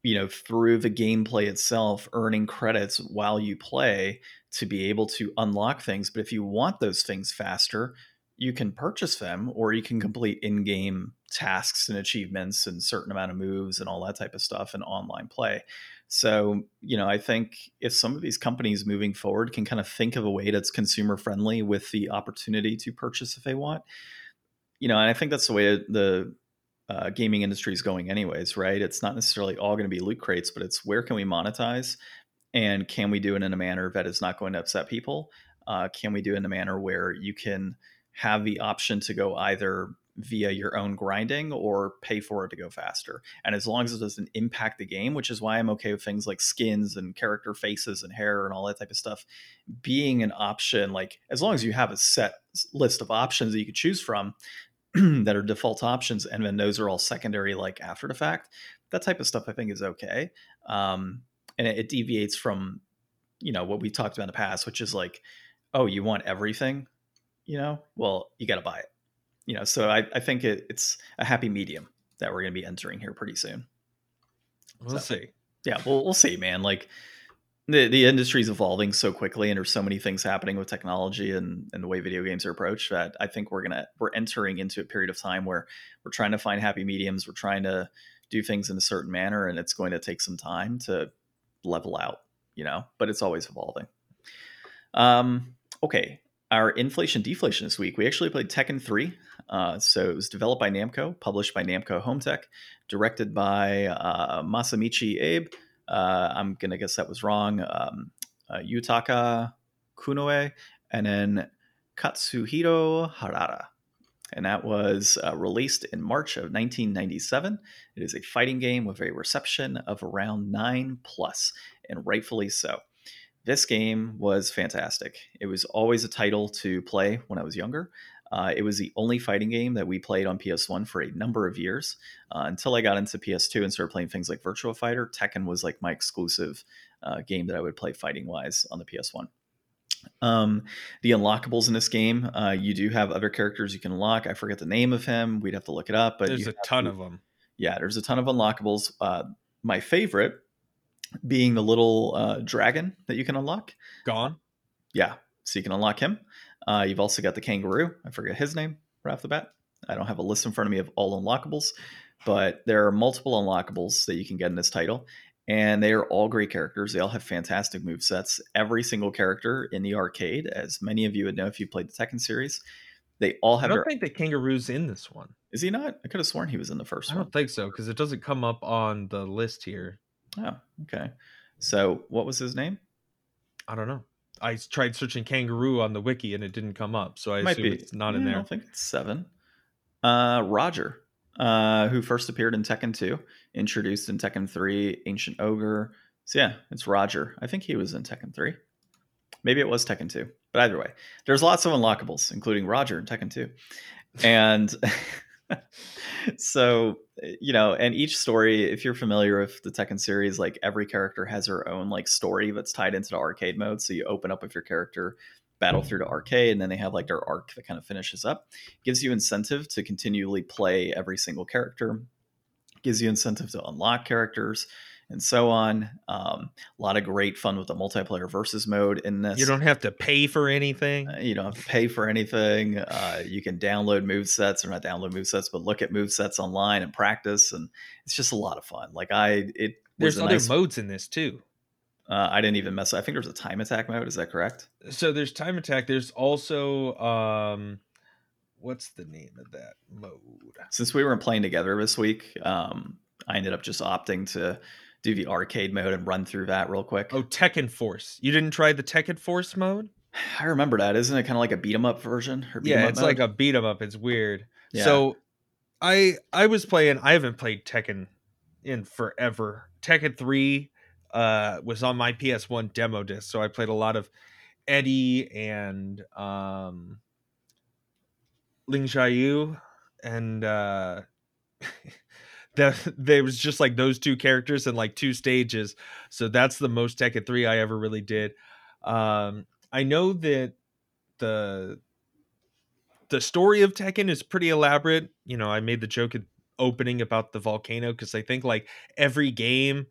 you know through the gameplay itself earning credits while you play to be able to unlock things. But if you want those things faster you can purchase them or you can mm-hmm. complete in-game tasks and achievements and certain amount of moves and all that type of stuff in online play. So you know i think if some of these companies moving forward can kind of think of a way that's consumer friendly with the opportunity to purchase if they want you know and i think that's the way the uh, gaming industry is going anyways right it's not necessarily all going to be loot crates but it's where can we monetize and can we do it in a manner that is not going to upset people? Uh, can we do it in a manner where you can have the option to go either via your own grinding or pay for it to go faster. And as long as it doesn't impact the game, which is why I'm okay with things like skins and character faces and hair and all that type of stuff being an option, like as long as you have a set list of options that you could choose from that are default options, and then those are all secondary, like after the fact, that type of stuff I think is okay. Um, and it, it deviates from, you know, what we talked about in the past, which is like, oh, you want everything, you know, well, you got to buy it you know, so I, I think it, it's a happy medium that we're going to be entering here pretty soon. We'll so, see. Yeah, we'll we'll see, man. Like the the industry's evolving so quickly, and there's so many things happening with technology and and the way video games are approached that I think we're gonna we're entering into a period of time where we're trying to find happy mediums. We're trying to do things in a certain manner, and it's going to take some time to level out. You know, but it's always evolving. Um. Okay, our inflation deflation this week, we actually played Tekken 3. Uh, so it was developed by Namco, published by Namco Hometek, directed by uh, Masamichi Abe. Uh, I'm to guess that was wrong. Um, uh, Yutaka Kunoe, and then Katsuhiro Harada. And that was uh, released in March of 1997. It is a fighting game with a reception of around 9 plus, and rightfully so. This game was fantastic. It was always a title to play when I was younger. Uh, it was the only fighting game that we played on PS1 for a number of years uh, until I got into PS2 and started playing things like Virtua Fighter. Tekken was like my exclusive uh, game that I would play fighting wise on the PS1. Um, the unlockables in this game, uh, you do have other characters you can unlock. I forget the name of him. We'd have to look it up, but there's a ton to, of them. Yeah, there's a ton of unlockables. Uh, my favorite being the little uh, dragon that you can unlock. Gon. Yeah, so you can unlock him. Uh, you've also got the kangaroo. I forget his name right off the bat. I don't have a list in front of me of all unlockables, but there are multiple unlockables that you can get in this title, and they are all great characters. They all have fantastic move sets. Every single character in the arcade, as many of you would know if you played the Tekken series, they all have. I don't their... think the kangaroo's in this one. Is he not? I could have sworn he was in the first I one. don't think so because it doesn't come up on the list here. Oh, okay. So what was his name? I don't know. I tried searching kangaroo on the wiki and it didn't come up, so I Might assume be. it's not in there. I don't think it's seven. Uh, Roger, uh, who first appeared in Tekken 2, introduced in Tekken 3, Ancient Ogre. So yeah, it's Roger. I think he was in Tekken 3. Maybe it was Tekken 2. But either way, there's lots of unlockables, including Roger in Tekken 2. And so eh, you know and each story if you're familiar with the tekken series like every character has her own like story that's tied into the arcade mode. So you open up with your character battle mm. through to arcade and then they have like their arc that kind of finishes up. Gives you incentive to continually play every single character. Gives you incentive to unlock characters and so on. Um, a lot of great fun with the multiplayer versus mode in this. You don't have to pay for anything. Uh, you don't have to pay for anything. Uh, you can download move sets or not download move sets, but look at move sets online and practice, and it's just a lot of fun. Like I, it there's other nice, modes in this too. Uh, I didn't even mess. I think there's a time attack mode. Is that correct? So there's time attack. There's also um, what's the name of that mode? Since we weren't playing together this week, um, I ended up just opting to do the arcade mode and run through that real quick. Oh, Tekken Force. You didn't try the Tekken Force mode? I remember that. Isn't it kind of like a beat 'em up version? yeah, it's mode? like a beat 'em up. It's weird. Yeah. So I I was playing I haven't played Tekken in forever. Tekken 3 uh was on my PS1 demo disc, so I played a lot of Eddie and um Ling Xiaoyu and uh that there was just like those two characters and like two stages. So that's the most Tekken 3 I ever really did. Um, I know that the the story of Tekken is pretty elaborate. You know, I made the joke at opening about the volcano because I think like every game,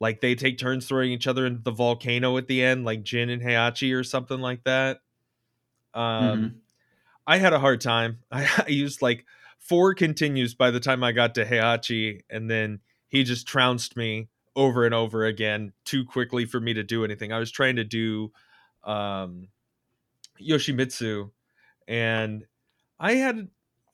like they take turns throwing each other into the volcano at the end, like Jin and Heihachi or something like that. Um, mm-hmm. I had a hard time. I, I used like four continues by the time I got to Heihachi, and then he just trounced me over and over again too quickly for me to do anything. I was trying to do um, Yoshimitsu, and I had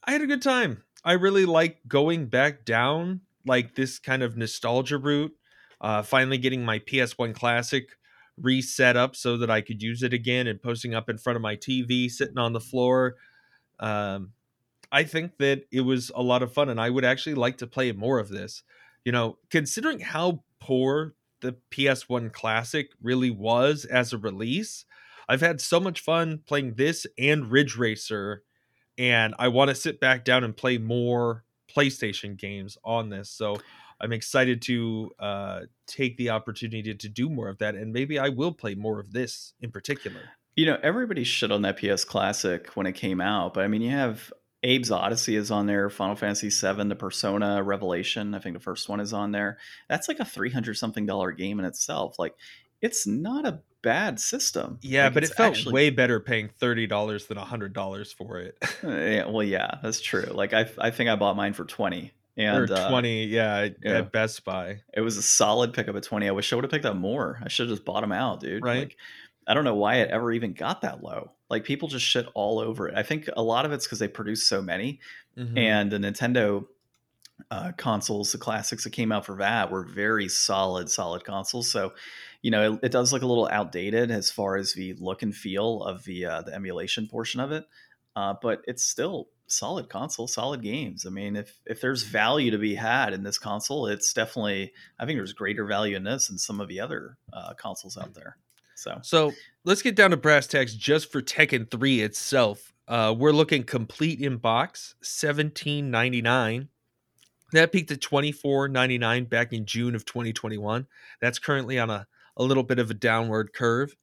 I had a good time. I really like going back down like this kind of nostalgia route. Uh, finally getting my PS1 Classic reset up so that I could use it again and posting up in front of my TV, sitting on the floor. Um, I think that it was a lot of fun, and I would actually like to play more of this. You know, considering how poor the PS1 Classic really was as a release, I've had so much fun playing this and Ridge Racer, and I want to sit back down and play more PlayStation games on this. So I'm excited to uh, take the opportunity to do more of that, and maybe I will play more of this in particular. You know, everybody shit on that PS Classic when it came out, but I mean, you have Abe's Oddysee is on there, Final Fantasy VII, the Persona Revelation. I think the first one is on there. That's like a three hundred something dollar game in itself. Like, it's not a bad system. Yeah, like, but it felt actually... way better paying thirty dollars than hundred dollars for it. yeah, well, yeah, that's true. Like, I I think I bought mine for twenty. And, or 20 uh, yeah, yeah, at best buy it was a solid pickup at 20 i wish i would have picked up more i should have just bought them out dude right like, i don't know why it ever even got that low. Like people just shit all over it. I think a lot of it's because they produce so many. Mm-hmm. and the nintendo uh, consoles the classics that came out for that were very solid solid consoles. So you know it, it, does look a little outdated as far as the look and feel of the uh, the emulation portion of it. Uh, but it's still solid console, solid games. I mean, if if there's value to be had in this console, it's definitely I think there's greater value in this than some of the other uh, consoles out there. So so let's get down to brass tacks just for Tekken 3 itself. Uh, we're looking complete in box, seventeen ninety nine. That peaked at twenty four ninety nine back in June of 2021. That's currently on a, a little bit of a downward curve.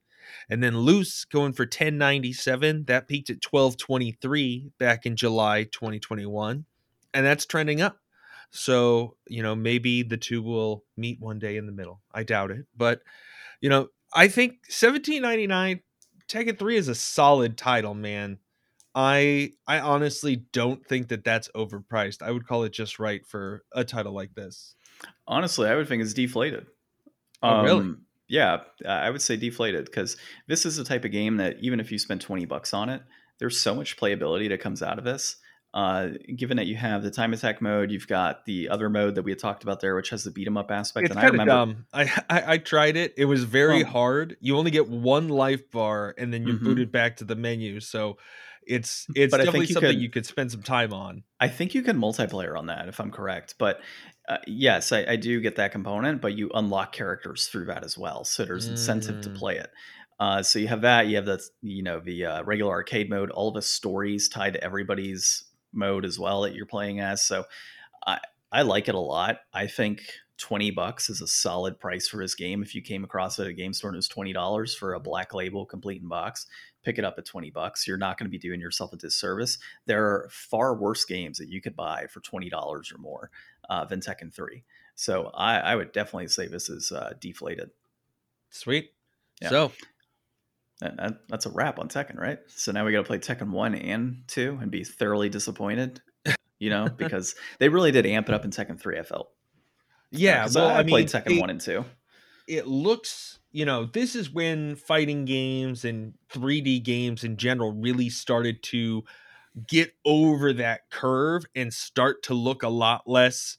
And then loose going for 1097. That peaked at 1223 back in July 2021. And that's trending up. So, you know, maybe the two will meet one day in the middle. I doubt it. But, you know, I think 1799 Tekken 3 is a solid title, man. I I honestly don't think that that's overpriced. I would call it just right for a title like this. Honestly, I would think it's deflated. Oh, um, really? Yeah, I would say deflated because this is the type of game that even if you spend 20 bucks on it, there's so much playability that comes out of this. Uh, given that you have the time attack mode, you've got the other mode that we had talked about there, which has the beat 'em up aspect. It's kind of dumb. I, I, I tried it. It was very hard. You only get one life bar, and then you're mm-hmm. booted back to the menu. So it's it's but definitely you something could, you could spend some time on. I think you can multiplayer on that if I'm correct. But uh, yes, I, I, do get that component, but you unlock characters through that as well. So there's incentive to mm. play it. Uh, so you have that. You have the you know the uh, regular arcade mode. All the stories tied to everybody's mode as well that you're playing as. So I I like it a lot. I think 20 bucks is a solid price for this game. If you came across it at a game store and it was $20 for a black label complete in box, pick it up at 20 bucks. You're not going to be doing yourself a disservice. There are far worse games that you could buy for $20 or more uh, than Tekken 3. So I, I, would definitely say this is uh, deflated. Sweet. Yeah. So that, that, that's a wrap on Tekken, right? So now we got to play Tekken 1 and 2 and be thoroughly disappointed, you know, because they really did amp it up in Tekken 3, I felt. Yeah, well, I, I mean, played Tekken it, 1 and 2. It looks, you know, this is when fighting games and 3D games in general really started to get over that curve and start to look a lot less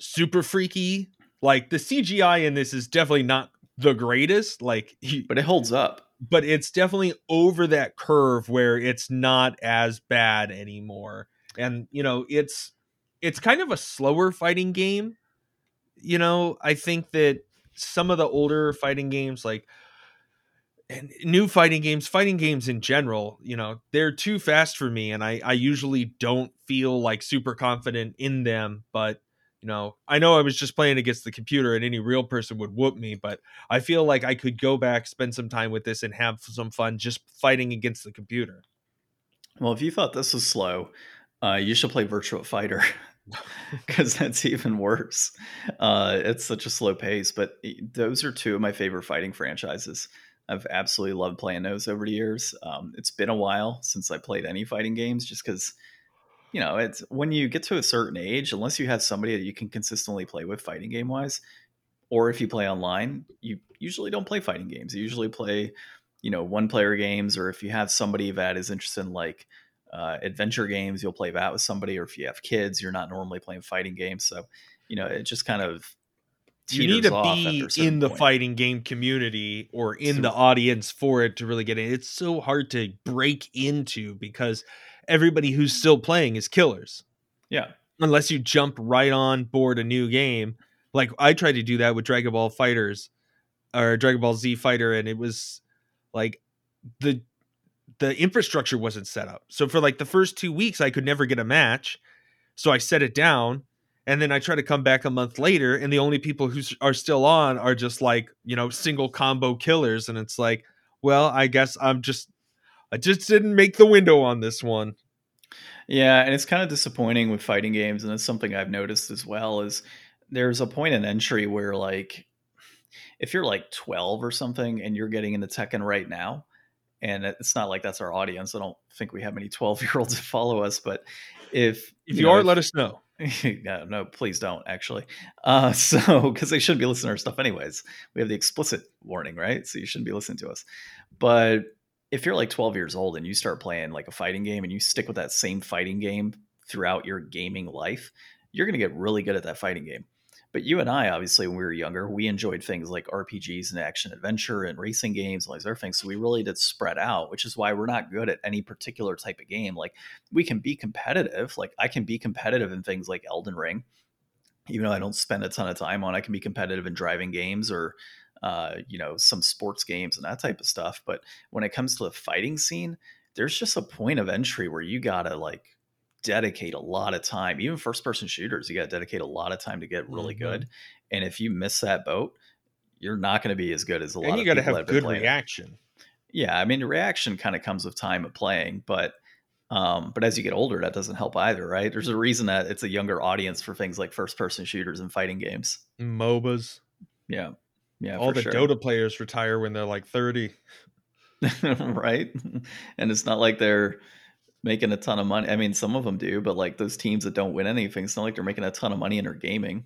super freaky. Like the CGI in this is definitely not the greatest, like but it holds up. But it's definitely over that curve where it's not as bad anymore. And you know, it's it's kind of a slower fighting game. You know, I think that some of the older fighting games like and new fighting games, fighting games in general, you know, they're too fast for me, and I I usually don't feel like super confident in them. But you know, I know I was just playing against the computer, and any real person would whoop me. But I feel like I could go back, spend some time with this, and have some fun just fighting against the computer. Well, if you thought this was slow, uh, you should play Virtua Fighter. because that's even worse. Uh, it's such a slow pace, but those are two of my favorite fighting franchises. I've absolutely loved playing those over the years. Um, it's been a while since I played any fighting games, just because you know it's when you get to a certain age, unless you have somebody that you can consistently play with fighting game wise, or if you play online, you usually don't play fighting games. You usually play you know one player games, or if you have somebody that is interested in like uh, adventure games, you'll play that with somebody, or if you have kids, you're not normally playing fighting games. So you know it just kind of you need to be in the point. fighting game community or in the audience for it to really get in. It's so hard to break into because everybody who's still playing is killers. Yeah. Unless you jump right on board a new game. Like I tried to do that with Dragon Ball FighterZ or Dragon Ball Z Fighter, and it was like the the infrastructure wasn't set up. So for like the first two weeks, I could never get a match. So I set it down and then I try to come back a month later, and the only people who are still on are just like you know single combo killers, and it's like, well, I guess I'm just I just didn't make the window on this one. Yeah, and it's kind of disappointing with fighting games, and it's something I've noticed as well. Is there's a point in entry where like if you're like 12 or something and you're getting into Tekken right now, and it's not like that's our audience. I don't think we have any 12 year olds that follow us, but if if you, you know, are, if, let us know. no, no, please don't actually. Uh, so because they shouldn't be listening to our stuff anyways. We have the explicit warning, right? So you shouldn't be listening to us. But if you're like 12 years old and you start playing like a fighting game and you stick with that same fighting game throughout your gaming life, you're going to get really good at that fighting game. But you and I, obviously, when we were younger, we enjoyed things like RPGs and action adventure and racing games and all these other things. So we really did spread out, which is why we're not good at any particular type of game. Like we can be competitive. Like I can be competitive in things like Elden Ring, even though I don't spend a ton of time on. I can be competitive in driving games or uh, you know, some sports games and that type of stuff. But when it comes to the fighting scene, there's just a point of entry where you gotta like dedicate a lot of time. Even first person shooters, you got to dedicate a lot of time to get really mm-hmm. good. And if you miss that boat, you're not going to be as good as a lot. And you got to have good reaction. Yeah, I mean, the reaction kind of comes with time of playing, but um, but as you get older, that doesn't help either, right? There's a reason that it's a younger audience for things like first person shooters and fighting games, MOBAs. Yeah, yeah. All the sure. Dota players retire when they're like 30. right? And it's not like they're making a ton of money. I mean, some of them do, but like those teams that don't win anything, it's not like they're making a ton of money in their gaming.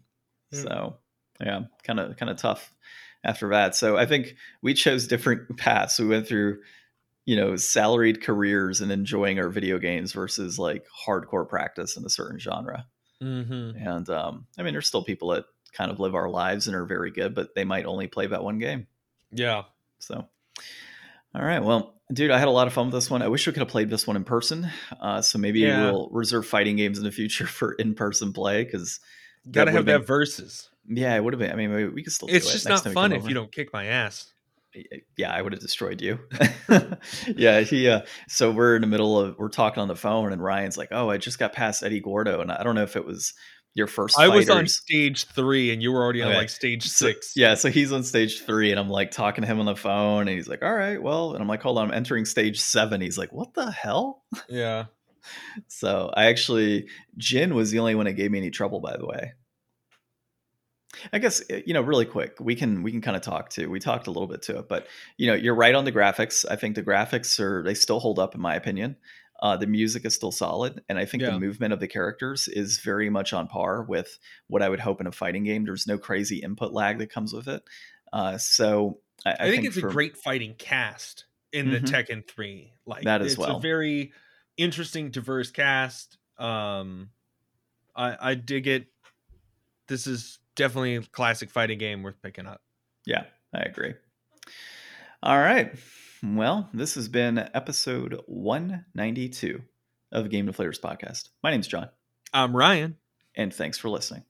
Mm. So yeah, kind of kind of tough after that. So I think we chose different paths. We went through, you know, salaried careers and enjoying our video games versus like hardcore practice in a certain genre. Mm-hmm. And um, I mean, there's still people that kind of live our lives and are very good, but they might only play that one game. Yeah. So, all right. Well, Dude, I had a lot of fun with this one. I wish we could have played this one in person. Uh, so maybe yeah. we'll reserve fighting games in the future for in person play because gotta have been, that versus. Yeah, it would have been. I mean, we could still. It's just it not fun if you don't kick my ass. Yeah, I would have destroyed you. yeah, he. Uh, so we're in the middle of we're talking on the phone, and Ryan's like, "Oh, I just got past Eddie Gordo," and I don't know if it was your first. I was on stage three, and you were already okay. on like stage six. So, yeah, so he's on stage three, and I'm like talking to him on the phone, and he's like, "All right, well," and I'm like, "Hold on, I'm entering stage seven. He's like, "What the hell?" Yeah. so I actually, Jin was the only one that gave me any trouble. By the way, I guess eh, you know, really quick, we can we can kind of talk to We talked a little bit to it, but you know, you're right on the graphics. I think the graphics are they still hold up in my opinion. Uh, the music is still solid, and I think yeah. the movement of the characters is very much on par with what I would hope in a fighting game. There's no crazy input lag that comes with it. Uh, so I, I, I think, think, it's for, a great fighting cast in mm-hmm. the Tekken Three. Like that as it's well. a very interesting, diverse cast. Um, I, I dig it. This is definitely a classic fighting game worth picking up. Yeah, I agree. All right. Well, this has been episode 192 of Game Deflators podcast. My name's John. I'm Ryan. And thanks for listening.